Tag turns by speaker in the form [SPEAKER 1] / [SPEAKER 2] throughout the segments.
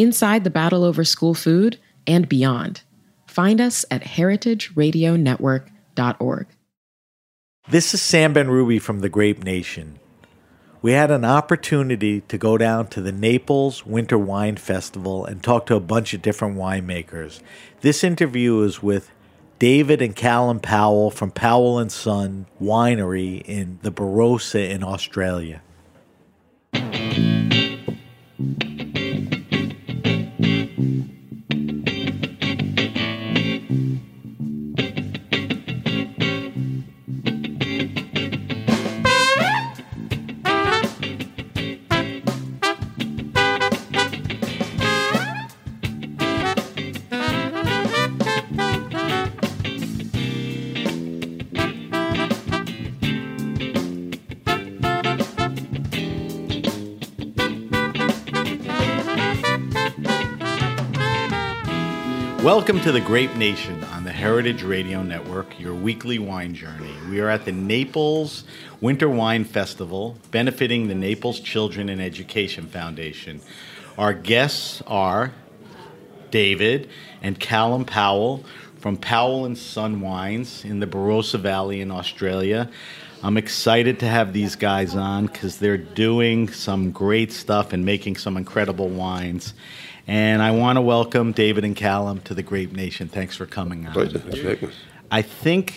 [SPEAKER 1] inside the battle over school food, and beyond. Find us at heritageradionetwork.org.
[SPEAKER 2] This is Sam Benrubi from the Grape Nation. We had an opportunity to go down to the Naples Winter Wine Festival and talk to a bunch of different winemakers. This interview is with David and Callum Powell from Powell and Son Winery in the Barossa in Australia. Welcome to the Grape Nation on the Heritage Radio Network, your weekly wine journey. We are at the Naples Winter Wine Festival, benefiting the Naples Children and Education Foundation. Our guests are David and Callum Powell from Powell and Son Wines in the Barossa Valley in Australia. I'm excited to have these guys on because they're doing some great stuff and making some incredible wines. And I want to welcome David and Callum to the Grape Nation. Thanks for coming on.
[SPEAKER 3] Pleasure. Thanks for having us.
[SPEAKER 2] I think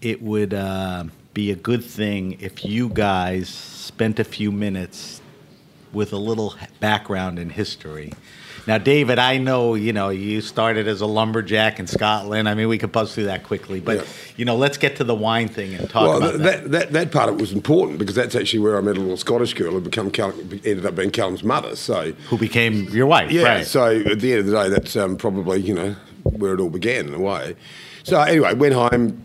[SPEAKER 2] it would uh, be a good thing if you guys spent a few minutes with a little background in history. Now, David, I know you know you started as a lumberjack in Scotland. I mean, we could buzz through that quickly, but
[SPEAKER 3] Yeah.
[SPEAKER 2] you know, let's get to the wine thing and talk
[SPEAKER 3] Well,
[SPEAKER 2] about
[SPEAKER 3] that,
[SPEAKER 2] that.
[SPEAKER 3] that, that, part of it was important because that's actually where I met a little Scottish girl who become Cal- ended up being Callum's mother. So
[SPEAKER 2] Who became your wife?
[SPEAKER 3] yeah,
[SPEAKER 2] right?
[SPEAKER 3] so at the end of the day, that's um, probably you know where it all began in a way. So anyway, went home,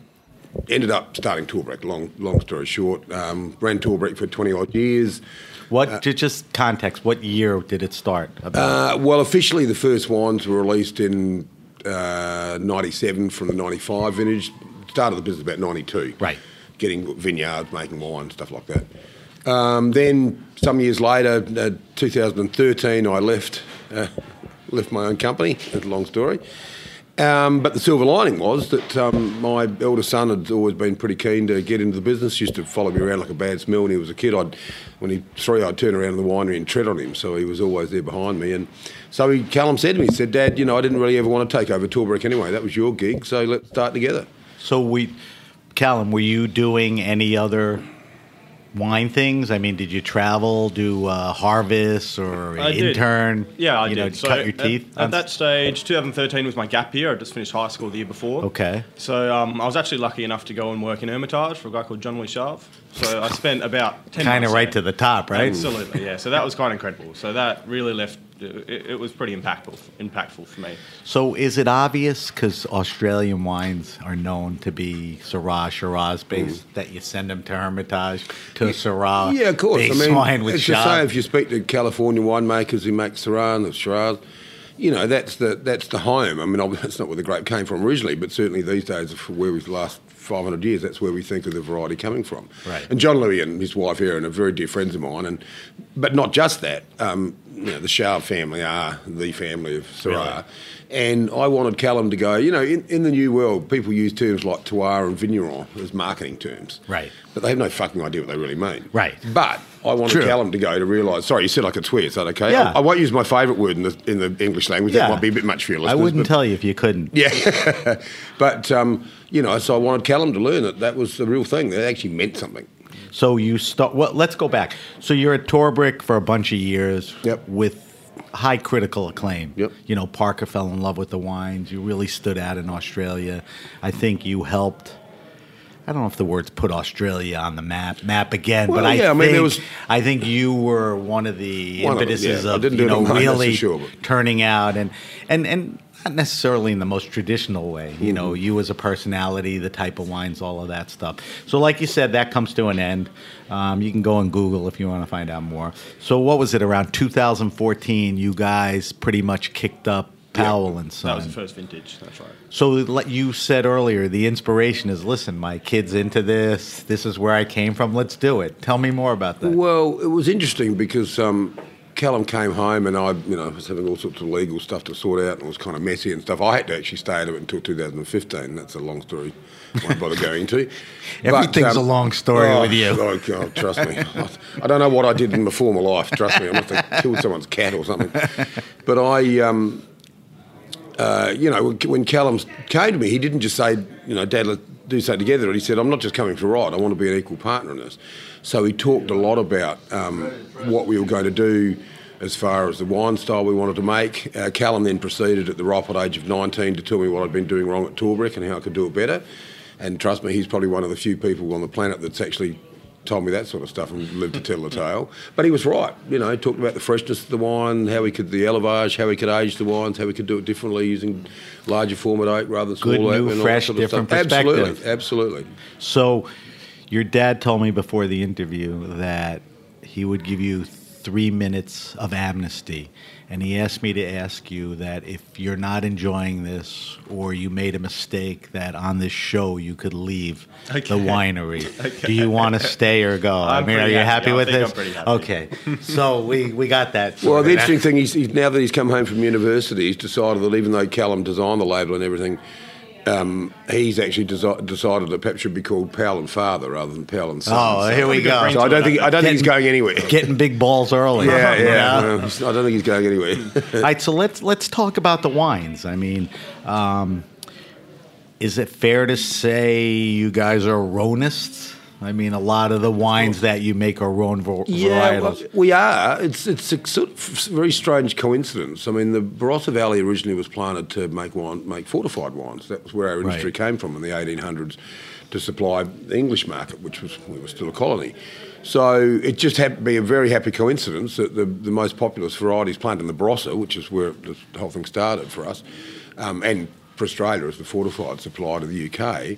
[SPEAKER 3] ended up starting Torbreck. Long long story short, um, ran Torbreck for twenty odd years.
[SPEAKER 2] What? ju- just context. What year did it start?
[SPEAKER 3] Uh, well, officially, the first wines were released in uh, 97 from the 95 vintage. Started the business about 92.
[SPEAKER 2] Right.
[SPEAKER 3] Getting vineyards, making wine, stuff like that. Um, then, some years later, uh, 2013, I left, uh, left my own company. It's a long story. Um, but the silver lining was that um, my eldest son had always been pretty keen to get into the business. Used to follow me around like a bad smell when he was a kid. I'd, when he three, I'd turn around in the winery and tread on him. So he was always there behind me. And so he, Callum said to me, he said, "Dad, you know, I didn't really ever want to take over Torbreck anyway. That was your gig. So let's start together."
[SPEAKER 2] So we, Callum, were you doing any other wine things? I mean, did you travel, do uh, harvests, or
[SPEAKER 4] I did.
[SPEAKER 2] intern?
[SPEAKER 4] Yeah, I
[SPEAKER 2] you
[SPEAKER 4] did.
[SPEAKER 2] Know,
[SPEAKER 4] so
[SPEAKER 2] cut your
[SPEAKER 4] at-
[SPEAKER 2] teeth.
[SPEAKER 4] At, that stage, 2013 was my gap year. I just finished high school the year before.
[SPEAKER 2] Okay.
[SPEAKER 4] So um, I was actually lucky enough to go and work in Hermitage for a guy called Jean-Louis Chave. So I spent about 10
[SPEAKER 2] Kind of right
[SPEAKER 4] there.
[SPEAKER 2] to the top, right?
[SPEAKER 4] Absolutely, yeah. So that was quite incredible. So that really left. It, it was pretty impactful, impactful for me.
[SPEAKER 2] So is it obvious because Australian wines are known to be Syrah, Shiraz based that you send them to Hermitage to Syrah?
[SPEAKER 3] Yeah, of course.
[SPEAKER 2] based
[SPEAKER 3] I mean,
[SPEAKER 2] wine with
[SPEAKER 3] it's the
[SPEAKER 2] Shiraz?
[SPEAKER 3] same if you speak to California winemakers who make Syrah and Shiraz. you know, that's the that's the home. I mean, that's not where the grape came from originally, but certainly these days, for where we've last 500 years, that's where we think of the variety coming from.
[SPEAKER 2] Right.
[SPEAKER 3] And Jean-Louis and his wife Erin are very dear friends of mine, and but not just that. Um, you know, the Chave family are the family of Syrah. And I wanted Callum to go, you know, in, in the new world, people use terms like terroir and vigneron as marketing terms.
[SPEAKER 2] Right.
[SPEAKER 3] But they have no fucking idea what they really mean.
[SPEAKER 2] Right.
[SPEAKER 3] But I wanted
[SPEAKER 2] True.
[SPEAKER 3] Callum to go to realise, sorry, you said I could swear, is that okay?
[SPEAKER 2] Yeah.
[SPEAKER 3] I, I won't use my favourite word in the, in the English language. Yeah. That might be a bit much for your listeners.
[SPEAKER 2] I wouldn't
[SPEAKER 3] but-
[SPEAKER 2] tell you if you couldn't.
[SPEAKER 3] yeah, but um, you know, so I wanted Callum to learn that that was the real thing. That actually meant something.
[SPEAKER 2] So you start. Well, let's go back. So you're at Torbreck for a bunch of years.
[SPEAKER 3] Yep.
[SPEAKER 2] With high critical acclaim.
[SPEAKER 3] Yep.
[SPEAKER 2] You know, Parker fell in love with the wines. You really stood out in Australia. I think you helped. I don't know if the words put Australia on the map map again, but
[SPEAKER 3] Well,
[SPEAKER 2] I
[SPEAKER 3] yeah, I
[SPEAKER 2] think
[SPEAKER 3] mean, there was-
[SPEAKER 2] I think you were one of the
[SPEAKER 3] One of
[SPEAKER 2] impetuses
[SPEAKER 3] yeah.
[SPEAKER 2] Of you know
[SPEAKER 3] on my own, that's for
[SPEAKER 2] really
[SPEAKER 3] sure,
[SPEAKER 2] turning out and and and not necessarily in the most traditional way. You know,
[SPEAKER 3] Mm-hmm.
[SPEAKER 2] you as a personality, the type of wines, all of that stuff. So, like you said, that comes to an end. Um, you can go on Google if you want to find out more. So, what was it around 2014? You guys pretty much kicked up Powell and Son.
[SPEAKER 4] That was the first vintage. That's right.
[SPEAKER 2] So, like you said earlier, the inspiration is listen, my kid's into this. This is where I came from. Let's do it. Tell me more about that.
[SPEAKER 3] Well, it was interesting because um, Callum came home and I, you know, was having all sorts of legal stuff to sort out and it was kind of messy and stuff. I had to actually stay out of it until 2015. That's a long story. I won't bother going into. But, um,
[SPEAKER 2] Everything's a long story
[SPEAKER 3] oh,
[SPEAKER 2] with you.
[SPEAKER 3] Oh, God, trust me. I, I don't know what I did in my former life. Trust me, I must have killed someone's cat or something. But I, um, uh, you know, when- when Callum came to me, he didn't just say, you know, Dad, let's do something together. He said, I'm not just coming for a ride, I want to be an equal partner in this. So he talked a lot about um, what we were going to do as far as the wine style we wanted to make. Uh, Callum then proceeded at the ripe old age of 19 to tell me what I'd been doing wrong at Torbreck and how I could do it better. And trust me, he's probably one of the few people on the planet that's actually told me that sort of stuff and lived to tell the tale. But he was right. You know, he talked about the freshness of the wine, how we could, the elevage, how we could age the wines, how we could do it differently using larger format oak rather than
[SPEAKER 2] Good,
[SPEAKER 3] small oak.
[SPEAKER 2] new,
[SPEAKER 3] that
[SPEAKER 2] fresh,
[SPEAKER 3] sort of
[SPEAKER 2] different
[SPEAKER 3] stuff.
[SPEAKER 2] perspective.
[SPEAKER 3] Absolutely, absolutely.
[SPEAKER 2] So, your dad told me before the interview that he would give you three minutes of amnesty. And he asked me to ask you that if you're not enjoying this or you made a mistake, that on this show you could leave the
[SPEAKER 4] Okay.
[SPEAKER 2] winery. Do you want to stay or go? I
[SPEAKER 4] I'm
[SPEAKER 2] mean, are you
[SPEAKER 4] happy.
[SPEAKER 2] happy
[SPEAKER 4] I
[SPEAKER 2] with
[SPEAKER 4] think
[SPEAKER 2] this?
[SPEAKER 4] I'm pretty happy.
[SPEAKER 2] Okay. so, we, we got that.
[SPEAKER 3] Well, the interesting thing is, he's, now that he's come home from university, he's decided that even though Callum designed the label and everything, um, he's actually desi- decided that perhaps should be called Powell and Father rather than Powell and Son.
[SPEAKER 2] Oh,
[SPEAKER 3] So-
[SPEAKER 2] here we go.
[SPEAKER 3] So I don't think I don't think he's going anywhere.
[SPEAKER 2] Getting big balls early.
[SPEAKER 3] yeah,
[SPEAKER 2] you
[SPEAKER 3] yeah.
[SPEAKER 2] know?
[SPEAKER 3] I don't think he's going anywhere.
[SPEAKER 2] All right, so let's let's talk about the wines. I mean, um, is it fair to say you guys are Rhonists? I mean, a lot of the wines that you make are Rhone var-
[SPEAKER 3] Yeah, well, we are. It's it's a sort of very strange coincidence. I mean, the Barossa Valley originally was planted to make wine, make fortified wines. That was where our industry
[SPEAKER 2] Right.
[SPEAKER 3] came from in the 1800s to supply the English market, which was we were still a colony. So it just happened to be a very happy coincidence that the, the most populous varieties planted in the Barossa, which is where the whole thing started for us, um, and for Australia as the fortified supply to the UK,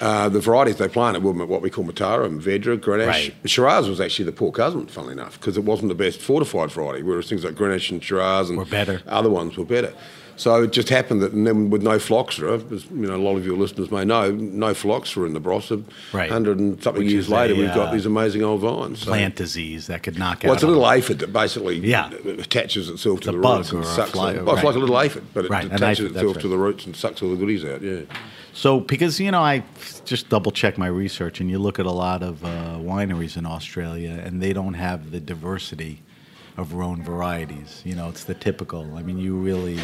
[SPEAKER 3] uh, the varieties they planted were what we call Mataro and Vedra, Grenache.
[SPEAKER 2] Right.
[SPEAKER 3] Shiraz was actually the poor cousin, funnily enough, because it wasn't the best fortified variety, whereas things like Grenache and Shiraz and
[SPEAKER 2] Were better.
[SPEAKER 3] other ones were better. So it just happened that, and then with no phylloxera, as you know, a lot of your listeners may know, no phylloxera in the Barossa.
[SPEAKER 2] Right.
[SPEAKER 3] Hundred and something
[SPEAKER 2] Which
[SPEAKER 3] years
[SPEAKER 2] is a,
[SPEAKER 3] later, we've
[SPEAKER 2] uh,
[SPEAKER 3] got these amazing old vines. So-
[SPEAKER 2] Plant disease that could knock
[SPEAKER 3] well,
[SPEAKER 2] out.
[SPEAKER 3] it's a little aphid that basically
[SPEAKER 2] Yeah.
[SPEAKER 3] attaches itself to the
[SPEAKER 2] bug
[SPEAKER 3] roots and sucks.
[SPEAKER 2] fly-
[SPEAKER 3] well, it's like a little aphid, but it
[SPEAKER 2] Right,
[SPEAKER 3] attaches
[SPEAKER 2] aphid,
[SPEAKER 3] itself to the roots and sucks all the goodies out. Yeah.
[SPEAKER 2] So, because you know, I just double check my research, and you look at a lot of uh, wineries in Australia, and they don't have the diversity of Rhone varieties. You know, it's the typical. I mean, you really,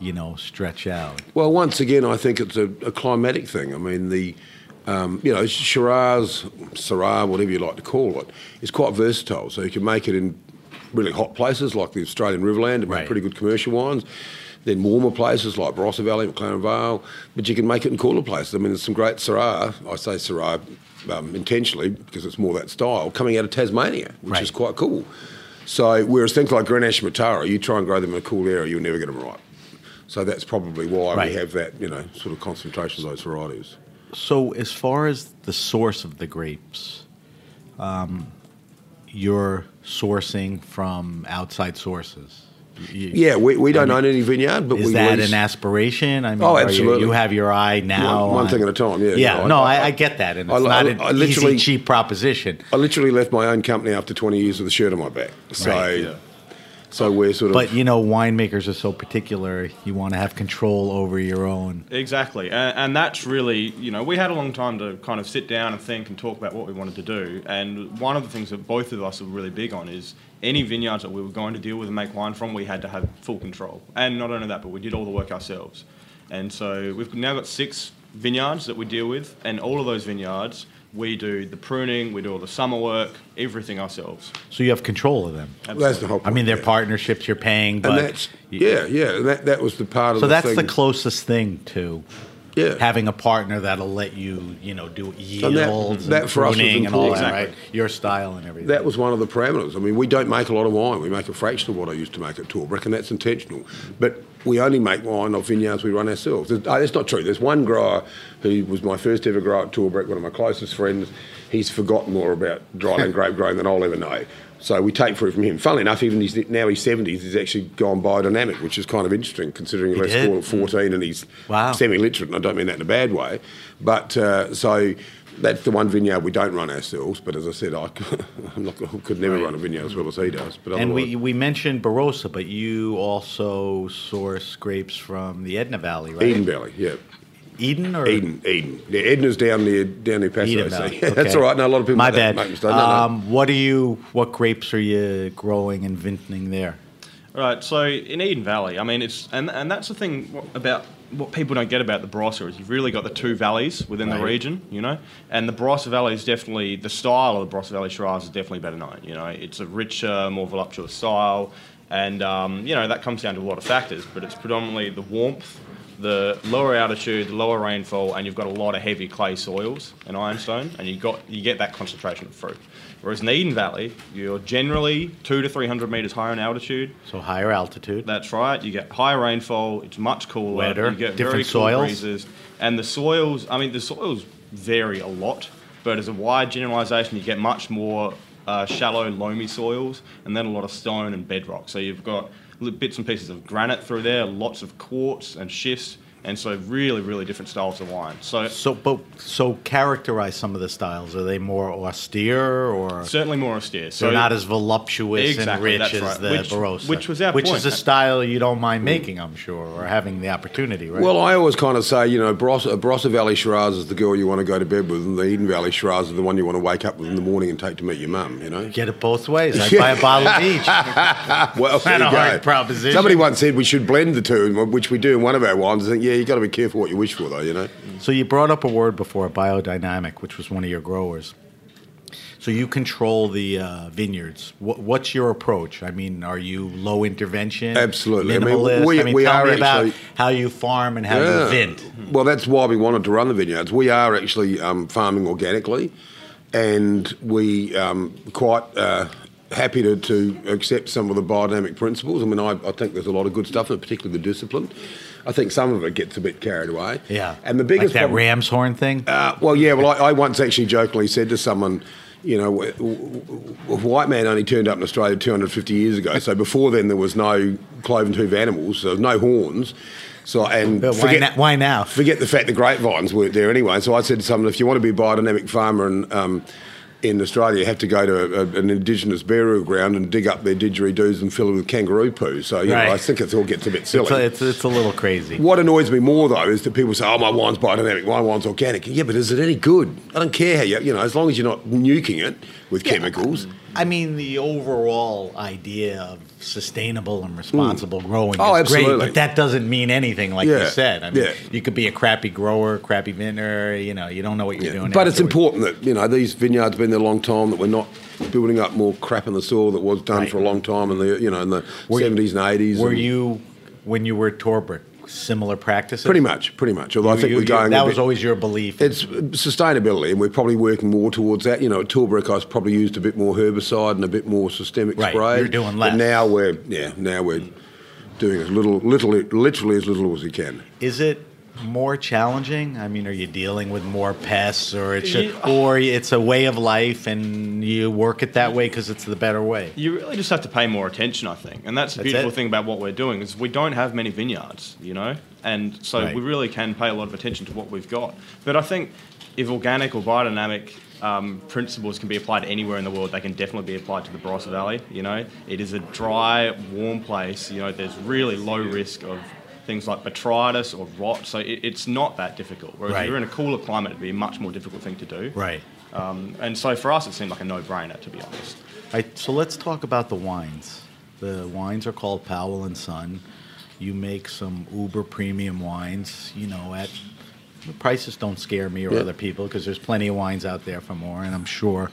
[SPEAKER 2] you know, stretch out.
[SPEAKER 3] Well, once again, I think it's a, a climatic thing. I mean, the um, you know Shiraz, Syrah, whatever you like to call it, is quite versatile. So you can make it in really hot places like the Australian Riverland and
[SPEAKER 2] Right.
[SPEAKER 3] make pretty good commercial wines. Then warmer places like Barossa Valley, McLaren Vale, but you can make it in cooler places. I mean, there's some great Syrah. I say Syrah um, intentionally because it's more that style coming out of Tasmania, which
[SPEAKER 2] Right.
[SPEAKER 3] is quite cool. So whereas things like Grenache Mataro, you try and grow them in a cool area, you'll never get them right. So that's probably why
[SPEAKER 2] Right.
[SPEAKER 3] we have that, you know, sort of concentration of those varieties.
[SPEAKER 2] So, as far as the source of the grapes, um, you're sourcing from outside sources. You-
[SPEAKER 3] Yeah, we, we don't own any vineyard, but
[SPEAKER 2] Is
[SPEAKER 3] we
[SPEAKER 2] that
[SPEAKER 3] lease.
[SPEAKER 2] an aspiration? I mean,
[SPEAKER 3] Oh,
[SPEAKER 2] are you-
[SPEAKER 3] absolutely.
[SPEAKER 2] You, have your eye now.
[SPEAKER 3] One- one
[SPEAKER 2] on-
[SPEAKER 3] thing at a time, yeah.
[SPEAKER 2] Yeah,
[SPEAKER 3] No, I-
[SPEAKER 2] I, I get that, and it's not an easy, cheap proposition.
[SPEAKER 3] I literally left my own company after 20 years with a shirt on my back. So,
[SPEAKER 2] Right.
[SPEAKER 4] Yeah.
[SPEAKER 3] So we're sort of.
[SPEAKER 2] But you know, winemakers are so particular. You want to have control over your own.
[SPEAKER 4] Exactly, and, and that's really, you know, we had a long time to kind of sit down and think and talk about what we wanted to do. And one of the things that both of us are really big on is any vineyards that we were going to deal with and make wine from, we had to have full control. And not only that, but we did all the work ourselves. And so we've now got six vineyards that we deal with, and all of those vineyards, we do the pruning, we do all the summer work, everything ourselves.
[SPEAKER 2] So you have control of them.
[SPEAKER 3] that's the whole.
[SPEAKER 2] I mean, they're
[SPEAKER 3] point,
[SPEAKER 2] partnerships you're paying, but
[SPEAKER 3] yeah. and that's
[SPEAKER 2] you-
[SPEAKER 3] yeah, yeah. That that was the part of
[SPEAKER 2] So
[SPEAKER 3] the
[SPEAKER 2] that's
[SPEAKER 3] thing.
[SPEAKER 2] the closest thing to
[SPEAKER 3] yeah.
[SPEAKER 2] having a partner that'll let you, you know, do yields
[SPEAKER 3] that-
[SPEAKER 2] and,
[SPEAKER 3] that for us
[SPEAKER 2] pruning and all that, right? Your style and everything.
[SPEAKER 3] That was one of the parameters. I mean, we don't make a lot of wine. We make a fraction of what I used to make at Torbreck, and that's intentional. But we only make wine off vineyards we run ourselves. There's- uh, That's not true. There's one grower who was my first ever grower at Torbreck, one of my closest friends. He's forgotten more about dryland grape growing than I'll ever know. So we take fruit from him. Funnily enough, even he's now he's 70s, he's actually gone biodynamic, which is kind of interesting considering he left
[SPEAKER 2] did?
[SPEAKER 3] school at 14 and he's
[SPEAKER 2] Wow.
[SPEAKER 3] semi-literate, and I don't mean that in a bad way. But uh, so that's the one vineyard we don't run ourselves. But as I said, I, I'm not, could never run a vineyard as well as he does. But
[SPEAKER 2] and we, we mentioned Barossa, but you also source grapes from the Edna Valley, right?
[SPEAKER 3] Eden Valley, yeah.
[SPEAKER 2] Eden or
[SPEAKER 3] Eden, Eden. Yeah, Edna's down near down near Paso.
[SPEAKER 2] Eden
[SPEAKER 3] so-
[SPEAKER 2] Valley.
[SPEAKER 3] That's all right. No, a lot of people
[SPEAKER 2] My bad.
[SPEAKER 3] make mistakes. No, no.
[SPEAKER 2] Um, what are you? What grapes are you growing and vintning there?
[SPEAKER 4] Right, so in Eden Valley, I mean, it's and and that's the thing about what people don't get about the Barossa is you've really got the two valleys within the region, you know, and the Barossa Valley is definitely the style of the Barossa Valley Shiraz is definitely better known. You know, it's a richer, more voluptuous style, and um, you know that comes down to a lot of factors, but it's predominantly the warmth, the lower altitude, the lower rainfall, and you've got a lot of heavy clay soils and ironstone, and you got you get that concentration of fruit. Whereas in the Eden Valley, you're generally two to three hundred meters higher in altitude.
[SPEAKER 2] So higher altitude.
[SPEAKER 4] That's right. You get higher rainfall. It's much cooler.
[SPEAKER 2] Wetter,
[SPEAKER 4] You get
[SPEAKER 2] different
[SPEAKER 4] very cool
[SPEAKER 2] soils.
[SPEAKER 4] breezes, and the soils. I mean, the soils vary a lot, but as a wide generalisation, you get much more uh, shallow, loamy soils, and then a lot of stone and bedrock. So you've got bits and pieces of granite through there, lots of quartz and schist, and so really, really different styles of wine. So
[SPEAKER 2] So, but so characterize some of the styles. Are they more austere or?
[SPEAKER 4] certainly more austere. So
[SPEAKER 2] They're not as voluptuous and rich as
[SPEAKER 4] right.
[SPEAKER 2] the
[SPEAKER 4] Which-
[SPEAKER 2] Barossa,
[SPEAKER 4] which was our
[SPEAKER 2] which
[SPEAKER 4] point.
[SPEAKER 2] is a style you don't mind making, I'm sure, or having the opportunity, right?
[SPEAKER 3] Well, I always kind of say, you know, Barossa, Barossa Valley Shiraz is the girl you want to go to bed with, and the Eden Valley Shiraz is the one you want to wake up with in the morning and take to meet your mum, you know?
[SPEAKER 2] get it both ways. I buy a bottle of each.
[SPEAKER 3] Well, there
[SPEAKER 2] Not
[SPEAKER 3] you
[SPEAKER 2] a
[SPEAKER 3] go.
[SPEAKER 2] hard proposition.
[SPEAKER 3] Somebody once said we should blend the two, which we do in one of our wines. I think, yeah, you got to be careful what you wish for, though, you know?
[SPEAKER 2] So you brought up a word before, biodynamic, which was one of your growers. So you control the uh, vineyards. What, what's your approach? I mean, are you low intervention?
[SPEAKER 3] Absolutely. I mean,
[SPEAKER 2] Minimalist?
[SPEAKER 3] we-
[SPEAKER 2] I mean,
[SPEAKER 3] we
[SPEAKER 2] tell
[SPEAKER 3] are
[SPEAKER 2] me about how you farm and how you vint.
[SPEAKER 3] Well, that's why we wanted to run the vineyards. We are actually um, farming organically, and we um, quite uh, happy to, to accept some of the biodynamic principles. I mean, I, I think there's a lot of good stuff, in it, particularly the discipline. I think some of it gets a bit carried away.
[SPEAKER 2] Yeah.
[SPEAKER 3] And the biggest
[SPEAKER 2] like that
[SPEAKER 3] problem-
[SPEAKER 2] ram's horn thing.
[SPEAKER 3] uh, well, yeah. Well, I, I once actually jokingly said to someone, you know, white man only turned up in Australia 250 years ago. So before then, there was no cloven hoof animals, so no horns. So and
[SPEAKER 2] But why,
[SPEAKER 3] forget,
[SPEAKER 2] na- why now?
[SPEAKER 3] forget the fact the grapevines weren't there anyway. So I said to someone, if you want to be a biodynamic farmer and um, in Australia, you have to go to a, an indigenous burial ground and dig up their didgeridoos and fill it with kangaroo poo. So you
[SPEAKER 2] Right.
[SPEAKER 3] know, I think it all gets a bit silly.
[SPEAKER 2] It's a, it's, it's a little crazy.
[SPEAKER 3] What annoys me more though is that people say, "Oh, my wine's biodynamic, my wine's organic." Yeah, but is it any good? I don't care how you, you know, as long as you're not nuking it with chemicals.
[SPEAKER 2] I mean, the overall idea of sustainable and responsible hmm. growing
[SPEAKER 3] Oh,
[SPEAKER 2] is great, but that doesn't mean anything, like you said. I mean,
[SPEAKER 3] yeah.
[SPEAKER 2] you could be a crappy grower, crappy vintner. You know, you don't know what you're
[SPEAKER 3] Yeah.
[SPEAKER 2] doing.
[SPEAKER 3] But it's important that you know these vineyards have been there a long time. That we're not building up more crap in the soil that was done
[SPEAKER 2] Right.
[SPEAKER 3] for a long time in the you know in the seventies and eighties.
[SPEAKER 2] Were you when you were Torbreck similar practices?
[SPEAKER 3] pretty much, pretty much? Although I think
[SPEAKER 2] you-
[SPEAKER 3] we're
[SPEAKER 2] you-
[SPEAKER 3] going.
[SPEAKER 2] That was
[SPEAKER 3] bit-
[SPEAKER 2] always your belief.
[SPEAKER 3] It's sustainability, and we're probably working more towards that. You know, at Torbreck, I was probably used a bit more herbicide and a bit more systemic
[SPEAKER 2] Right,
[SPEAKER 3] spray.
[SPEAKER 2] you're doing less.
[SPEAKER 3] But now we're yeah, now we're doing as little, little, literally as little as we can.
[SPEAKER 2] Is it more challenging? I mean, are you dealing with more pests, or it's
[SPEAKER 4] You-
[SPEAKER 2] or it's a way of life, and you work it that way because it's the better way?
[SPEAKER 4] You really just have to pay more attention, I think, and that's the
[SPEAKER 2] That's
[SPEAKER 4] beautiful
[SPEAKER 2] it.
[SPEAKER 4] thing about what we're doing is we don't have many vineyards, you know, and so
[SPEAKER 2] Right.
[SPEAKER 4] we really can pay a lot of attention to what we've got. But I think if organic or biodynamic um, principles can be applied anywhere in the world, they can definitely be applied to the Barossa Valley. You know, it is a dry, warm place. You know, there's really low risk of things like botrytis or rot, so it, it's not that difficult. Whereas
[SPEAKER 2] Right.
[SPEAKER 4] if you're in a cooler climate, it'd be a much more difficult thing to do.
[SPEAKER 2] Right.
[SPEAKER 4] Um, and so for us, it seemed like a no-brainer, to be honest.
[SPEAKER 2] Right, so let's talk about the wines. The wines are called Powell and Son. You make some uber premium wines, you know, at the prices don't scare me or
[SPEAKER 3] Yeah.
[SPEAKER 2] other people because there's plenty of wines out there for more, and I'm sure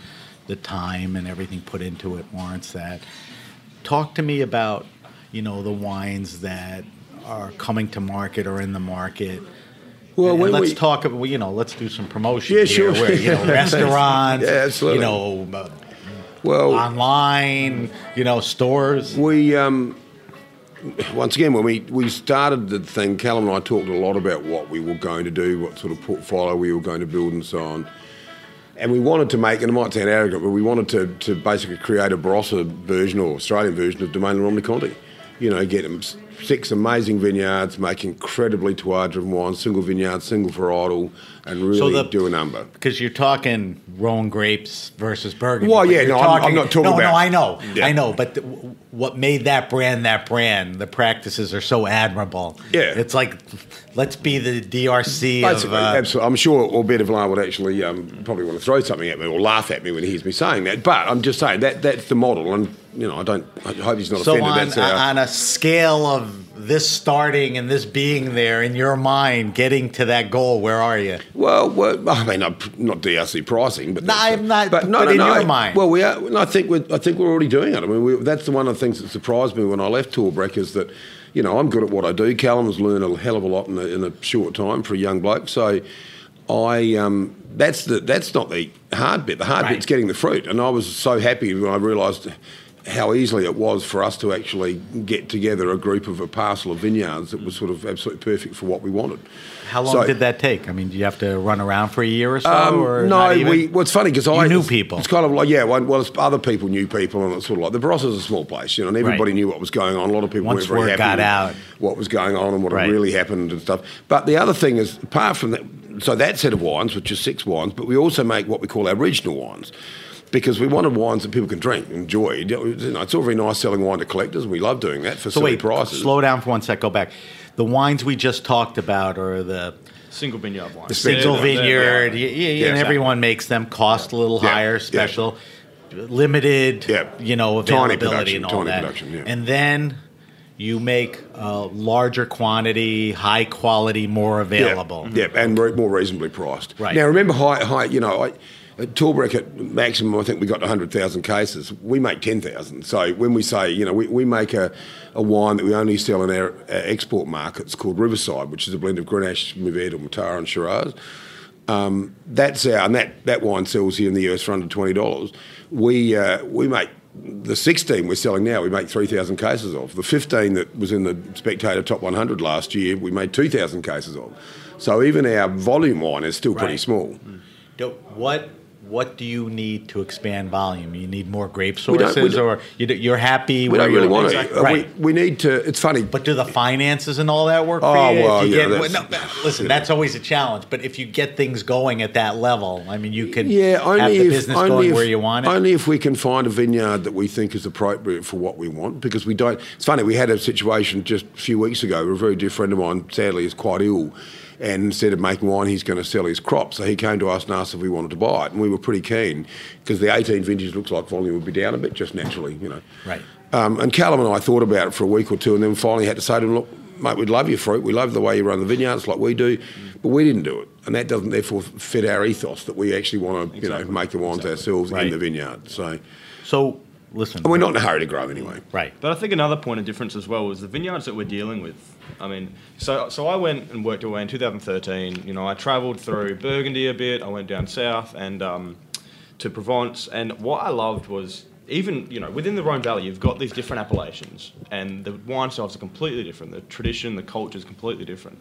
[SPEAKER 2] the time and everything put into it warrants that. Talk to me about, you know, the wines that are coming to market or in the market.
[SPEAKER 3] Well,
[SPEAKER 2] And let's talk about, you know, let's do some promotion
[SPEAKER 3] Yeah,
[SPEAKER 2] here,
[SPEAKER 3] sure.
[SPEAKER 2] where, you know, restaurants,
[SPEAKER 3] Yeah, absolutely.
[SPEAKER 2] you know, uh,
[SPEAKER 3] Well,
[SPEAKER 2] online, you know, stores.
[SPEAKER 3] We um, once again when we, we started the thing, Callum and I talked a lot about what we were going to do, what sort of portfolio we were going to build, and so on. And we wanted to make, and it might sound arrogant, but we wanted to, to basically create a Barossa version or Australian version of Domaine Romanée-Conti. You know, get them six amazing vineyards, make incredibly terroir driven wines, single vineyard, single varietal, and really
[SPEAKER 2] the-
[SPEAKER 3] do a number.
[SPEAKER 2] Because you're talking Rhone grapes versus Burgundy.
[SPEAKER 3] Well, yeah, no, I'm- I'm not talking
[SPEAKER 2] no,
[SPEAKER 3] about-
[SPEAKER 2] No, I know,
[SPEAKER 3] Yeah.
[SPEAKER 2] I know. But what made that brand that brand? The practices are so admirable.
[SPEAKER 3] Yeah.
[SPEAKER 2] it's like let's be the DRC
[SPEAKER 3] Basically,
[SPEAKER 2] of. Uh,
[SPEAKER 3] absolutely. I'm sure Aubert de Villaine would actually um, probably want to throw something at me or laugh at me when he hears me saying that. But I'm just saying that that's the model, and you know, I don't. I hope he's not
[SPEAKER 2] so
[SPEAKER 3] offended.
[SPEAKER 2] on,
[SPEAKER 3] that's our,
[SPEAKER 2] on a scale of this starting and this being there in your mind, getting to that goal, where are you?
[SPEAKER 3] well, well, I mean, not, not DRC pricing, but
[SPEAKER 2] No, I'm not-
[SPEAKER 3] But no,
[SPEAKER 2] but
[SPEAKER 3] no,
[SPEAKER 2] in
[SPEAKER 3] no.
[SPEAKER 2] your mind.
[SPEAKER 3] Well, we are. I think we're, I think we're already doing it. I mean, we, that's the one of the things that surprised me when I left Torbreck is that. You know, I'm good at what I do. Callum has learned a hell of a lot in a, in a short time for a young bloke. So, I um, that's the that's not the hard bit. The hard
[SPEAKER 2] Right.
[SPEAKER 3] bit's getting the fruit. And I was so happy when I realised how easily it was for us to actually get together a group of a parcel of vineyards that was sort of absolutely perfect for what we wanted.
[SPEAKER 2] How long
[SPEAKER 3] So-
[SPEAKER 2] did that take? I mean, do you have to run around for a year or so?
[SPEAKER 3] Um,
[SPEAKER 2] or
[SPEAKER 3] no, we. Well, it's funny because I
[SPEAKER 2] knew
[SPEAKER 3] it's-
[SPEAKER 2] people.
[SPEAKER 3] It's kind of like yeah. Well, other people knew people, and it's sort of like the Barossa's a small place, you know, and everybody
[SPEAKER 2] Right.
[SPEAKER 3] knew what was going on. A lot of people
[SPEAKER 2] Once
[SPEAKER 3] weren't very happy
[SPEAKER 2] got out.
[SPEAKER 3] what was going on and what
[SPEAKER 2] Right.
[SPEAKER 3] really happened and stuff. But the other thing is, apart from that, so that set of wines, which is six wines, but we also make what we call our regional wines. Because we wanted wines that people can drink, enjoy. You know, it's all very nice selling wine to collectors, we love doing that for
[SPEAKER 2] So
[SPEAKER 3] silly
[SPEAKER 2] wait,
[SPEAKER 3] prices.
[SPEAKER 2] slow down for one sec. Go back. The wines we just talked about are the
[SPEAKER 4] Single vineyard wine.
[SPEAKER 2] single
[SPEAKER 4] They're- they're-
[SPEAKER 2] vineyard,
[SPEAKER 4] they're-
[SPEAKER 2] y- y-
[SPEAKER 3] Yeah,
[SPEAKER 2] and
[SPEAKER 3] exactly.
[SPEAKER 2] everyone makes them. Cost a little
[SPEAKER 3] Yeah,
[SPEAKER 2] higher,
[SPEAKER 3] yeah.
[SPEAKER 2] special, limited.
[SPEAKER 3] Yeah.
[SPEAKER 2] you know,
[SPEAKER 3] Tiny
[SPEAKER 2] availability
[SPEAKER 3] production,
[SPEAKER 2] and all that.
[SPEAKER 3] production, yeah.
[SPEAKER 2] And then you make a larger quantity, high quality, more available.
[SPEAKER 3] Yeah, yeah and re- more reasonably priced.
[SPEAKER 2] Right.
[SPEAKER 3] Now, remember, high, high you know, I, at Torbreck at maximum, I think we got 100,000 cases. We make 10,000. So when we say, you know, we, we make a, a wine that we only sell in our, our export markets called Riverside, which is a blend of Grenache, Mourvedre, Mataro and Shiraz. Um, that's our, and that, that wine sells here in the US for under $20. We, uh, we make the 16 we're selling now, we make 3,000 cases of. The 15 that was in the Spectator Top 100 last year, we made 2,000 cases of. So even our volume wine is still pretty small.
[SPEAKER 2] Do- What what do you need to expand volume? You need more grape
[SPEAKER 3] We don't- we
[SPEAKER 2] sources,
[SPEAKER 3] don't-
[SPEAKER 2] or you, you're happy?
[SPEAKER 3] We don't really want to. Uh,
[SPEAKER 2] Right.
[SPEAKER 3] We, we need to. It's funny.
[SPEAKER 2] But do the finances and all that work
[SPEAKER 3] Oh,
[SPEAKER 2] for you?
[SPEAKER 3] well,
[SPEAKER 2] you
[SPEAKER 3] yeah,
[SPEAKER 2] get,
[SPEAKER 3] that's-
[SPEAKER 2] no, listen, that's always a challenge. But if you get things going at that level, I mean, you can
[SPEAKER 3] yeah, only
[SPEAKER 2] have the
[SPEAKER 3] if,
[SPEAKER 2] business
[SPEAKER 3] only
[SPEAKER 2] going
[SPEAKER 3] if,
[SPEAKER 2] where you want it.
[SPEAKER 3] Only if we can find a vineyard that we think is appropriate for what we want, because we don't. It's funny. We had a situation just a few weeks ago. A very dear friend of mine, sadly, is quite ill, and instead of making wine, he's going to sell his crop. So he came to us and asked if we wanted to buy it, and we were pretty keen because the 18 vintage looks like volume would be down a bit, just naturally, you know.
[SPEAKER 2] Right.
[SPEAKER 3] Um, and Callum and I thought about it for a week or two, and then finally had to say to him, "Look, mate, we'd love your fruit. We love the way you run the vineyards, like we do, but we didn't do it, and that doesn't therefore fit our ethos that we actually want to, you know, make the wines ourselves
[SPEAKER 2] Right.
[SPEAKER 3] in the vineyard. So,
[SPEAKER 2] so listen,
[SPEAKER 3] and we're not in a hurry to grow anyway.
[SPEAKER 2] right.
[SPEAKER 4] But I think another point of difference as well is the vineyards that we're dealing with. I mean, so so I went and worked away in 2013. You know, I travelled through Burgundy a bit. I went down south and um, to Provence. And what I loved was even you know within the Rhone Valley, you've got these different appellations, and the wine styles are completely different. The tradition, the culture is completely different.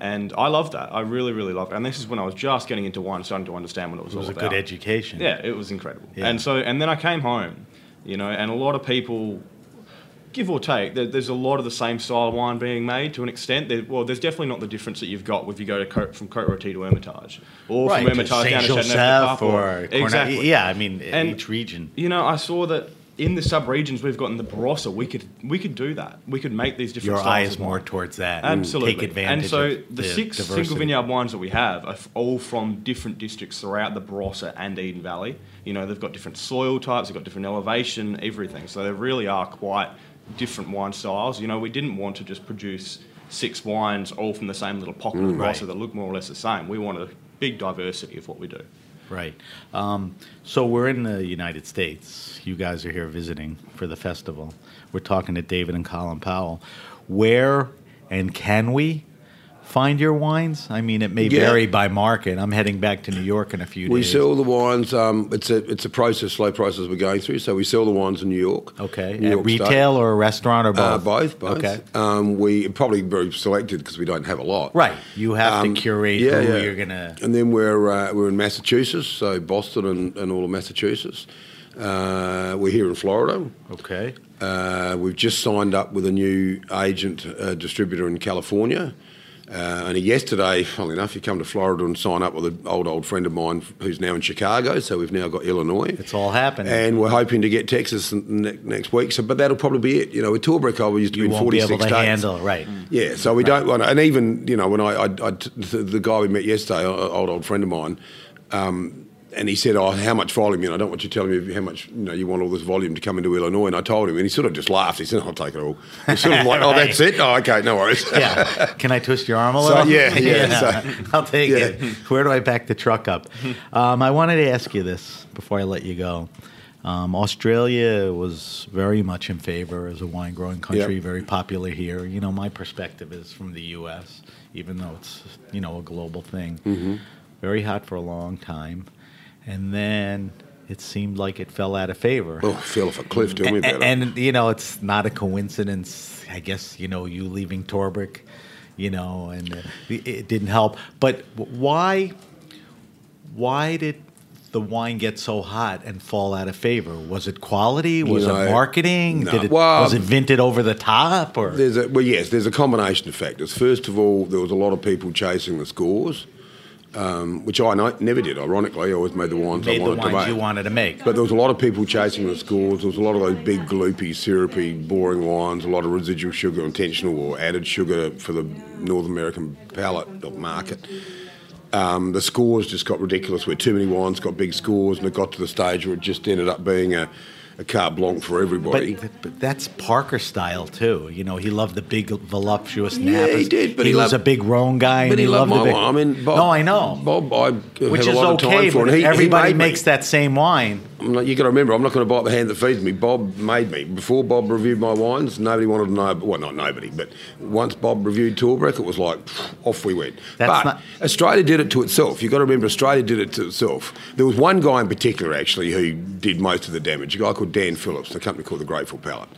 [SPEAKER 4] And I loved that. I really, really loved it. And this is when I was just getting into wine, starting to understand what it was all about.
[SPEAKER 2] It was a
[SPEAKER 4] about.
[SPEAKER 2] good education.
[SPEAKER 4] Yeah, it was incredible.
[SPEAKER 2] Yeah.
[SPEAKER 4] And so, and then I came home, you know, and a lot of people, give or take, there, there's a lot of the same style of wine being made to an extent. There, well, there's definitely not the difference that you've got if you go to Cote, from Cote Rôtie to Hermitage, or
[SPEAKER 2] Right,
[SPEAKER 4] from Hermitage down to Châteauneuf
[SPEAKER 2] or
[SPEAKER 4] or
[SPEAKER 2] Cornell-
[SPEAKER 4] exactly.
[SPEAKER 2] Yeah, I mean,
[SPEAKER 4] And-
[SPEAKER 2] each region.
[SPEAKER 4] You know, I saw that in the sub-regions we've got in the Barossa, we could we could do that. We could make these different
[SPEAKER 2] Your
[SPEAKER 4] styles
[SPEAKER 2] eye is more
[SPEAKER 4] wine.
[SPEAKER 2] towards that.
[SPEAKER 4] Absolutely.
[SPEAKER 2] Take advantage of.
[SPEAKER 4] And so
[SPEAKER 2] of
[SPEAKER 4] the, six
[SPEAKER 2] diversity.
[SPEAKER 4] single vineyard wines that we have are all from different districts throughout the Barossa and Eden Valley. You know, they've got different soil types, they've got different elevation, everything. So they really are quite different wine styles. You know, we didn't want to just produce six wines all from the same little pocket of mm, Barossa
[SPEAKER 2] Right.
[SPEAKER 4] that look more or less the same. We wanted a big diversity of what we do.
[SPEAKER 2] Right. Um, so we're in the United States. You guys are here visiting for the festival. We're talking to David and Colin Powell. Where and can we find your wines? I mean, it may
[SPEAKER 3] Yeah.
[SPEAKER 2] vary by market. I'm heading back to New York in a few
[SPEAKER 3] We
[SPEAKER 2] days.
[SPEAKER 3] We sell the wines. Um, it's a it's a process, slow process we're going through. So we sell the wines in New York.
[SPEAKER 2] okay.
[SPEAKER 3] New
[SPEAKER 2] At
[SPEAKER 3] York State.
[SPEAKER 2] retail or a restaurant or both?
[SPEAKER 3] Uh, both, both.
[SPEAKER 2] Okay.
[SPEAKER 3] Um, we probably very selected because we don't have a lot.
[SPEAKER 2] Right. You have
[SPEAKER 3] Um,
[SPEAKER 2] to curate
[SPEAKER 3] yeah,
[SPEAKER 2] who
[SPEAKER 3] yeah.
[SPEAKER 2] you're gonna.
[SPEAKER 3] And then we're uh, we're in Massachusetts, so Boston and, and all of Massachusetts. Uh, we're here in Florida.
[SPEAKER 2] Okay.
[SPEAKER 3] Uh, we've just signed up with a new agent uh, distributor in California. Uh, only yesterday, funnily enough, you come to Florida and sign up with an old old friend of mine who's now in Chicago. So we've now got Illinois.
[SPEAKER 2] It's all happening.
[SPEAKER 3] And we're hoping to get Texas ne- next week. So, but that'll probably be it. You know, with Torbreck, I used to
[SPEAKER 2] you
[SPEAKER 3] be in
[SPEAKER 2] won't be
[SPEAKER 3] 46
[SPEAKER 2] able to
[SPEAKER 3] states.
[SPEAKER 2] handle right.
[SPEAKER 3] Yeah, so we don't want to, and even you know when I, I, I the, the guy we met yesterday, an old old friend of mine, um, and he said, "Oh, how much volume? You know, I don't want you telling me how much you know you want all this volume to come into Illinois." And I told him, and he sort of just laughed. He said, "I'll take it all." He's sort of like, "Oh, that's it? Oh, okay, no worries."
[SPEAKER 2] Yeah. Can I twist your arm a
[SPEAKER 3] So,
[SPEAKER 2] little?
[SPEAKER 3] yeah, yeah, so-
[SPEAKER 2] I'll take
[SPEAKER 3] yeah.
[SPEAKER 2] it. Where do I back the truck up? Um, I wanted to ask you this before I let you go. Um, Australia was very much in favor as a wine growing country,
[SPEAKER 3] Yep.
[SPEAKER 2] very popular here. You know, my perspective is from the U.S., even though it's you know a global thing.
[SPEAKER 3] Mm-hmm.
[SPEAKER 2] Very hot for a long time, and then it seemed like it fell out of favor.
[SPEAKER 3] Oh, fell off a cliff. Tell me about
[SPEAKER 2] A-
[SPEAKER 3] it.
[SPEAKER 2] and, you know, it's not a coincidence. I guess you know you leaving Torbreck, you know, and uh, it didn't help. But why? Why did the wine get so hot and fall out of favor? Was it quality? Was it marketing?
[SPEAKER 3] no.
[SPEAKER 2] Did it,
[SPEAKER 3] Well,
[SPEAKER 2] was it vented over the top? Or
[SPEAKER 3] There's a, well, yes, there's a combination of factors. First of all, there was a lot of people chasing the scores, um, which I no- never did. Ironically, I always made the wines
[SPEAKER 2] made
[SPEAKER 3] I
[SPEAKER 2] the
[SPEAKER 3] wanted to make.
[SPEAKER 2] you wanted to make?
[SPEAKER 3] But there was a lot of people chasing the scores. There was a lot of those big, gloopy, syrupy, boring wines. A lot of residual sugar, intentional or added sugar for the North American palate market. Um, the scores just got ridiculous. Where too many wines got big scores, and it got to the stage where it just ended up being a, a carte blanche for everybody.
[SPEAKER 2] But, but that's Parker style too. You know, he loved the big, voluptuous
[SPEAKER 3] Yeah, he did, but he
[SPEAKER 2] was
[SPEAKER 3] loved-
[SPEAKER 2] a big Rhone guy.
[SPEAKER 3] but
[SPEAKER 2] and
[SPEAKER 3] he loved
[SPEAKER 2] the
[SPEAKER 3] my
[SPEAKER 2] big-
[SPEAKER 3] wine. I mean, Bob,
[SPEAKER 2] no, I know.
[SPEAKER 3] Bob, I
[SPEAKER 2] Which is
[SPEAKER 3] a lot of
[SPEAKER 2] okay,
[SPEAKER 3] time for. He- he
[SPEAKER 2] everybody
[SPEAKER 3] me.
[SPEAKER 2] makes that same wine.
[SPEAKER 3] I'm not, you got to remember, I'm not going to bite the hand that feeds me. Bob made me. Before Bob reviewed my wines, nobody wanted to know. Well, not nobody, but once Bob reviewed Torbreck, it was like off we went.
[SPEAKER 2] That's
[SPEAKER 3] but
[SPEAKER 2] not-
[SPEAKER 3] Australia did it to itself. You got to remember, Australia did it to itself. There was one guy in particular actually who did most of the damage. A guy called Dan Phillips, a company called the Grateful Palate,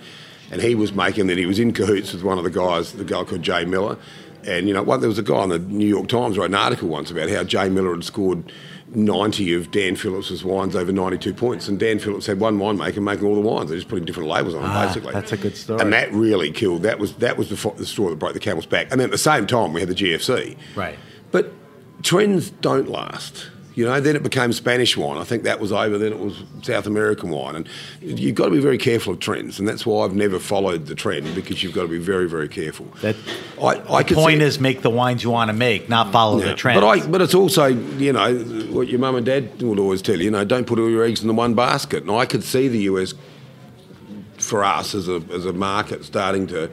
[SPEAKER 3] and he was making that. He was in cahoots with one of the guys, the guy called Jay Miller. And you know what? There was a guy in the New York Times wrote an article once about how Jay Miller had scored 90 of Dan Phillips's wines over 92 points, and Dan Phillips had one winemaker making all the wines. They just putting different labels on them,
[SPEAKER 2] Ah,
[SPEAKER 3] basically.
[SPEAKER 2] that's a good story.
[SPEAKER 3] And that really killed. That was that was the, fo- the straw that broke the camel's back. And then at the same time, we had the GFC.
[SPEAKER 2] Right.
[SPEAKER 3] But trends don't last. You know, then it became Spanish wine. I think that was over. Then it was South American wine, and you've got to be very careful of trends. And that's why I've never followed the trend because you've got to be very, very careful.
[SPEAKER 2] That
[SPEAKER 3] I, I
[SPEAKER 2] the point
[SPEAKER 3] see-
[SPEAKER 2] is make the wines you want to make, not follow the trend.
[SPEAKER 3] But I, but it's also, you know, what your mum and dad would always tell you, you know, don't put all your eggs in the one basket. And I could see the US for us as a as a market starting to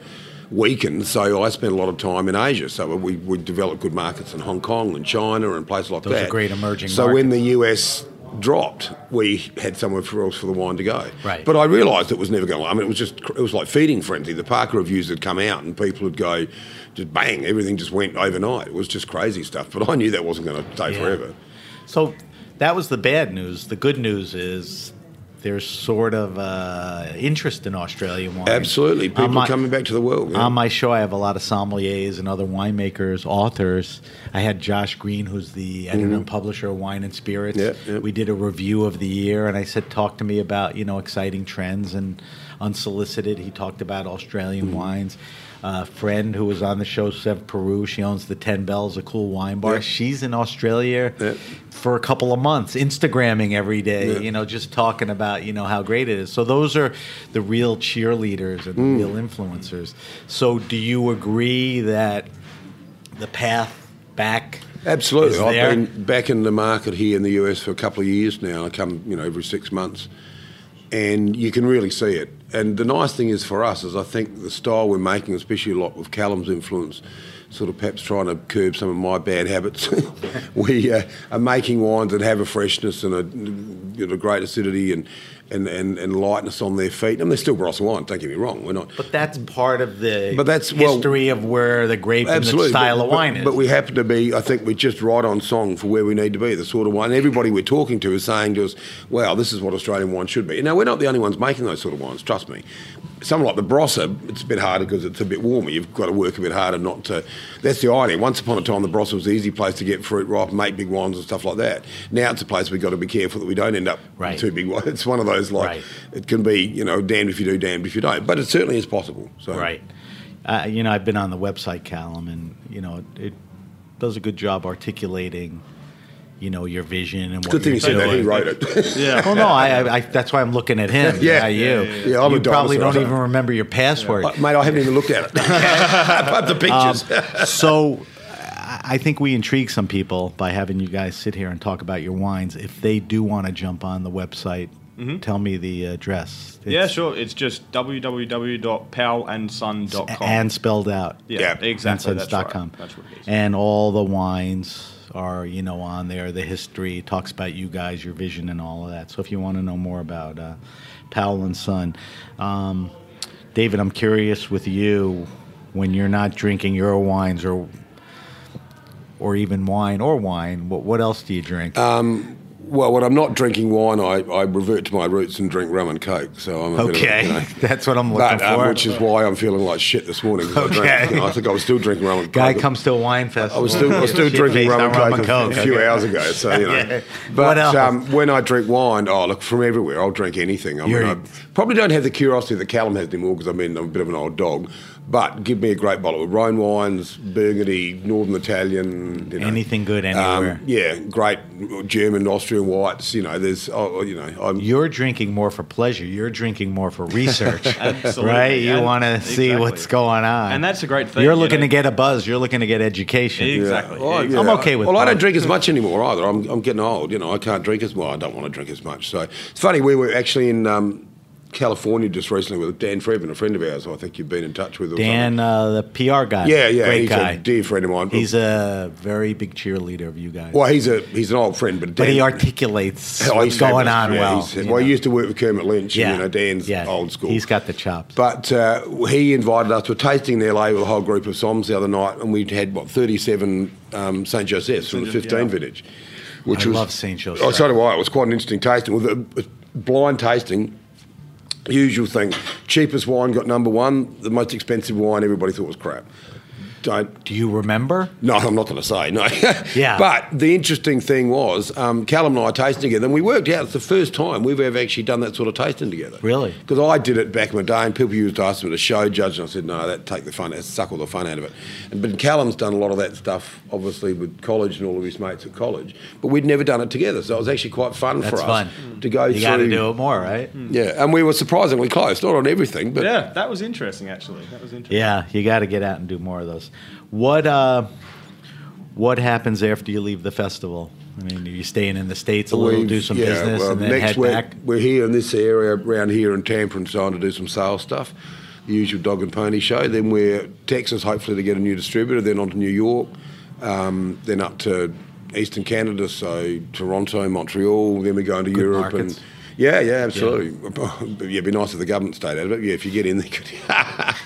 [SPEAKER 3] weaken. So I spent a lot of time in Asia. So we we developed good markets in Hong Kong and China and places like
[SPEAKER 2] Those are
[SPEAKER 3] that.
[SPEAKER 2] great emerging
[SPEAKER 3] So when the US dropped, we had somewhere for else for the wine to go.
[SPEAKER 2] Right.
[SPEAKER 3] But I realised it was never going to. I mean, it was just it was like feeding frenzy. The Parker reviews had come out, and people would go, just bang, everything just went overnight. It was just crazy stuff. But I knew that wasn't going to stay
[SPEAKER 2] Yeah.
[SPEAKER 3] forever.
[SPEAKER 2] So that was the bad news. The good news is there's sort of uh, interest in Australian wine.
[SPEAKER 3] Absolutely, people
[SPEAKER 2] my-
[SPEAKER 3] coming back to the world. yeah.
[SPEAKER 2] On my show, I have a lot of sommeliers and other winemakers, authors. I had Josh Green, who's the editor and publisher of Wine and Spirits.
[SPEAKER 3] Yep, yep.
[SPEAKER 2] We did a review of the year, and I said, "Talk to me about you know exciting trends." And unsolicited, he talked about Australian wines. A friend who was on the show, Sev Peru, she owns the Ten Bells, a cool wine bar.
[SPEAKER 3] Yep.
[SPEAKER 2] She's in Australia
[SPEAKER 3] Yep.
[SPEAKER 2] for a couple of months, Instagramming every day.
[SPEAKER 3] Yeah.
[SPEAKER 2] You know, just talking about you know how great it is. So those are the real cheerleaders and the
[SPEAKER 3] Mm.
[SPEAKER 2] real influencers. So do you agree that the path back?
[SPEAKER 3] Absolutely. I've been back in the market here in the US for a couple of years now. I come, you know, every six months, and you can really see it. And the nice thing is for us is I think the style we're making, especially a lot with Callum's influence, sort of perhaps trying to curb some of my bad habits. we uh, are making wines that have a freshness and a, you know, great acidity and, and, and, and lightness on their feet. And they're still Barossa wines, don't get me wrong. We're not.
[SPEAKER 2] But that's part of the
[SPEAKER 3] But that's- well-
[SPEAKER 2] history of where the grape and the style
[SPEAKER 3] but,
[SPEAKER 2] of wine
[SPEAKER 3] but,
[SPEAKER 2] is.
[SPEAKER 3] But we happen to be, I think, we're just right on song for where we need to be. The sort of wine everybody we're talking to is saying to us, "Wow, this is what Australian wine should be." Now we're not the only ones making those sort of wines. Trust me. Something like the Barossa, it's a bit harder because it's a bit warmer. You've got to work a bit harder not to. That's the idea. Once upon a time, the Barossa was the easy place to get fruit ripe, make big wines and stuff like that. Now it's a place we've got to be careful that we don't end up
[SPEAKER 2] Right.
[SPEAKER 3] too big wines. It's one of those like
[SPEAKER 2] Right.
[SPEAKER 3] it can be, you know, damned if you do, damned if you don't. But it certainly is possible. So
[SPEAKER 2] Right. Uh, you know, I've been on the website, Callum, and you know, it, it does a good job articulating, you know, your vision and what
[SPEAKER 3] Good thing
[SPEAKER 2] you're
[SPEAKER 3] said that. He
[SPEAKER 2] doing.
[SPEAKER 3] wrote it.
[SPEAKER 4] Yeah.
[SPEAKER 2] Well, no, I, I, I, that's why I'm looking at him.
[SPEAKER 3] Yeah.
[SPEAKER 2] not you.
[SPEAKER 3] Yeah, yeah, yeah. I'm
[SPEAKER 2] you
[SPEAKER 3] a
[SPEAKER 2] probably don't even remember your password.
[SPEAKER 3] Uh, Mate, I haven't even looked at it. But the pictures.
[SPEAKER 2] so I I think we intrigue some people by having you guys sit here and talk about your wines. If they do want to jump on the website, tell me the address.
[SPEAKER 4] Yeah, sure. It's just www.powellandson.com.
[SPEAKER 2] And spelled out.
[SPEAKER 4] yeah,
[SPEAKER 3] Yeah,
[SPEAKER 4] exactly. That's right. That's what it is.
[SPEAKER 2] And all the wines are, you know, on there. The history talks about you guys, your vision, and all of that. So if you want to know more about uh, Powell and Son, um, David, I'm curious with you when you're not drinking your wines or or even wine or wine. What what else do you drink?
[SPEAKER 3] Well, when I'm not drinking wine, I, I revert to my roots and drink rum and coke. So I'm a bit of
[SPEAKER 2] okay,
[SPEAKER 3] you know,
[SPEAKER 2] that's what I'm looking
[SPEAKER 3] but, um,
[SPEAKER 2] for.
[SPEAKER 3] which is why I'm feeling like shit this morning. 'cause I, drank,
[SPEAKER 2] Okay.
[SPEAKER 3] you know, I think I was still drinking rum and coke.
[SPEAKER 2] Guy comes to a wine festival.
[SPEAKER 3] I was still, I was still drinking
[SPEAKER 2] based
[SPEAKER 3] rum and coke, a, few
[SPEAKER 2] Okay.
[SPEAKER 3] hours ago. So you know,
[SPEAKER 2] Yeah.
[SPEAKER 3] but? Um, when I drink wine, oh look, from everywhere, I'll drink anything. I mean,
[SPEAKER 2] You're-
[SPEAKER 3] I probably don't have the curiosity that Callum has anymore because I mean I'm a bit of an old dog. But give me a great bottle of Rhone wines, Burgundy, Northern Italian, you know.
[SPEAKER 2] Anything good anywhere.
[SPEAKER 3] Um, yeah, great German, Austrian whites. You know, there's, oh, you know, I'm,
[SPEAKER 2] You're drinking more for pleasure. You're drinking more for research, right? You want to see what's going on,
[SPEAKER 4] And that's a great thing,
[SPEAKER 2] You're
[SPEAKER 4] you
[SPEAKER 2] looking
[SPEAKER 4] know.
[SPEAKER 2] to get a buzz. You're looking to get education.
[SPEAKER 4] Exactly.
[SPEAKER 3] Oh,
[SPEAKER 4] exactly.
[SPEAKER 2] I'm okay with
[SPEAKER 3] Well, I don't drink as much anymore either. I'm, I'm getting old. You know, I can't drink as well. I don't want to drink as much. So it's funny. We were actually in um, California just recently with Dan Frebin, a friend of ours. I think you've been in touch with.
[SPEAKER 2] Dan, uh, the PR guy.
[SPEAKER 3] Yeah, yeah.
[SPEAKER 2] great
[SPEAKER 3] he's
[SPEAKER 2] guy.
[SPEAKER 3] a dear friend of mine.
[SPEAKER 2] He's a very big cheerleader of you guys.
[SPEAKER 3] well, he's a he's an old friend, but Dan,
[SPEAKER 2] but he articulates
[SPEAKER 3] Oh,
[SPEAKER 2] what's
[SPEAKER 3] he's
[SPEAKER 2] going
[SPEAKER 3] fabulous.
[SPEAKER 2] on
[SPEAKER 3] Yeah,
[SPEAKER 2] well.
[SPEAKER 3] he's-
[SPEAKER 2] you
[SPEAKER 3] well, he used to work with Kermit Lynch.
[SPEAKER 2] yeah,
[SPEAKER 3] And, you know, Dan's
[SPEAKER 2] yeah.
[SPEAKER 3] old school.
[SPEAKER 2] He's got the chops.
[SPEAKER 3] But uh, he invited us to a tasting in LA with a whole group of Soms the other night, and we had what 37 um, St Joseph's from the 15
[SPEAKER 4] yeah.
[SPEAKER 3] vintage, which
[SPEAKER 2] I
[SPEAKER 3] was
[SPEAKER 2] love St. Joseph.
[SPEAKER 3] Oh, so do I. It was quite an interesting tasting with a, a blind tasting. Usual thing, cheapest wine got number one. The most expensive wine everybody thought was crap. Don't
[SPEAKER 2] Do you remember?
[SPEAKER 3] no, I'm not going to say no.
[SPEAKER 2] Yeah.
[SPEAKER 3] But the interesting thing was, um, Callum and I tasting together, and we worked out it's the first time we've ever actually done that sort of tasting together.
[SPEAKER 2] Really?
[SPEAKER 3] Because I did it back in the day, and people used to ask me to show judge, and I said, no, that take the fun, that suck all the fun out of it. And, but Callum's done a lot of that stuff, obviously with college and all of his mates at college, but we'd never done it together, so it was actually quite fun
[SPEAKER 2] That's
[SPEAKER 3] for us
[SPEAKER 2] fun.
[SPEAKER 3] to go
[SPEAKER 2] You got to do it more, right?
[SPEAKER 3] Yeah, and we were surprisingly close, not on everything, but
[SPEAKER 4] Yeah, that was interesting, actually. That was interesting.
[SPEAKER 2] Yeah, you got to get out and do more of those. What uh, what happens after you leave the festival? I mean, are you staying in the states a little,
[SPEAKER 3] We've-
[SPEAKER 2] do some
[SPEAKER 3] yeah,
[SPEAKER 2] business,
[SPEAKER 3] well,
[SPEAKER 2] and then
[SPEAKER 3] next
[SPEAKER 2] head
[SPEAKER 3] week,
[SPEAKER 2] back?
[SPEAKER 3] We're here in this area, around here in Tampa and so on, to do some sales stuff. The usual dog and pony show. Then we're Texas, hopefully to get a new distributor. Then on to New York. Um, then up to Eastern Canada, so Toronto, Montreal. Then we go into
[SPEAKER 2] Good
[SPEAKER 3] Europe
[SPEAKER 2] markets.
[SPEAKER 3] and. Yeah, yeah, absolutely. Yeah. it'd be nice if the government stayed out of it. Yeah, if you get in there.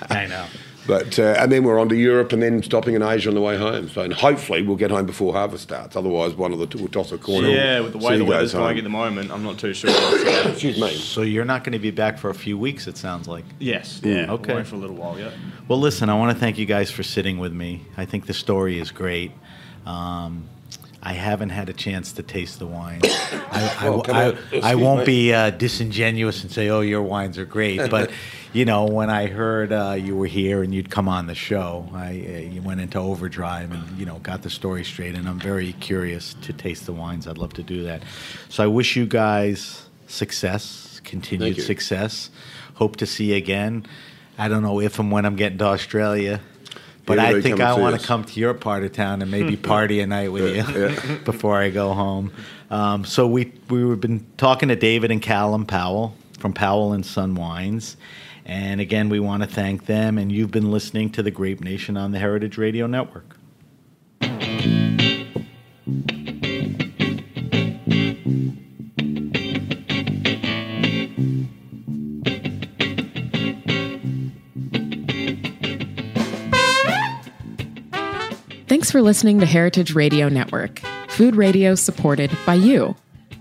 [SPEAKER 2] I know.
[SPEAKER 3] But uh, and then we're on to Europe, and then stopping in Asia on the way home. So and hopefully we'll get home before harvest starts. Otherwise, one of the two will toss a corner.
[SPEAKER 4] Yeah, with the way
[SPEAKER 3] See
[SPEAKER 4] the
[SPEAKER 3] who
[SPEAKER 4] weather's
[SPEAKER 3] goes home.
[SPEAKER 4] going at the moment, I'm not too sure. So,
[SPEAKER 3] Excuse me.
[SPEAKER 2] So you're not going to be back for a few weeks, it sounds like.
[SPEAKER 4] yes, yeah,
[SPEAKER 2] Okay.
[SPEAKER 4] away for a little while yet.
[SPEAKER 2] Well, listen, I want to thank you guys for sitting with me. I think the story is great. Um, I haven't had a chance to taste the wine. I, I,
[SPEAKER 3] Well, come
[SPEAKER 2] I- I won't
[SPEAKER 3] me.
[SPEAKER 2] be uh, disingenuous and say, "Oh, your wines are great," but you know, when I heard uh, you were here and you'd come on the show, I uh, you went into overdrive and you know got the story straight. And I'm very curious to taste the wines. I'd love to do that. So I wish you guys success, continued success. Hope to see you again. I don't know if and when I'm getting to Australia. But
[SPEAKER 3] Yeah,
[SPEAKER 2] I think I want to come to your part of town and maybe party a night with you before I go home. Um, so we we've been talking to David and Callum Powell from Powell and Son Wines, and again we want to thank them. And you've been listening to the Grape Nation on the Heritage Radio Network.
[SPEAKER 1] Thanks for listening to Heritage Radio Network, food radio supported by you.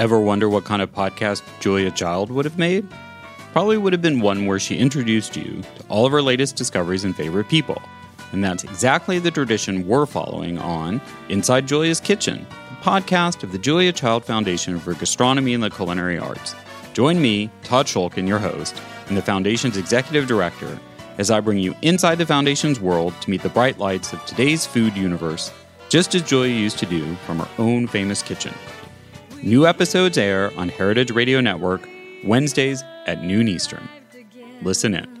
[SPEAKER 5] Ever wonder what kind of podcast Julia Child would have made? Probably would have been one where she introduced you to all of her latest discoveries and favorite people. And that's exactly the tradition we're following on Inside Julia's Kitchen, the podcast of the Julia Child Foundation for Gastronomy and the Culinary Arts. Join me, Todd Schulkin, your host, and the Foundation's executive director, as I bring you inside the Foundation's world to meet the bright lights of today's food universe, just as Julia used to do from her own famous kitchen. New episodes air on Heritage Radio Network Wednesdays at noon Eastern. Listen in.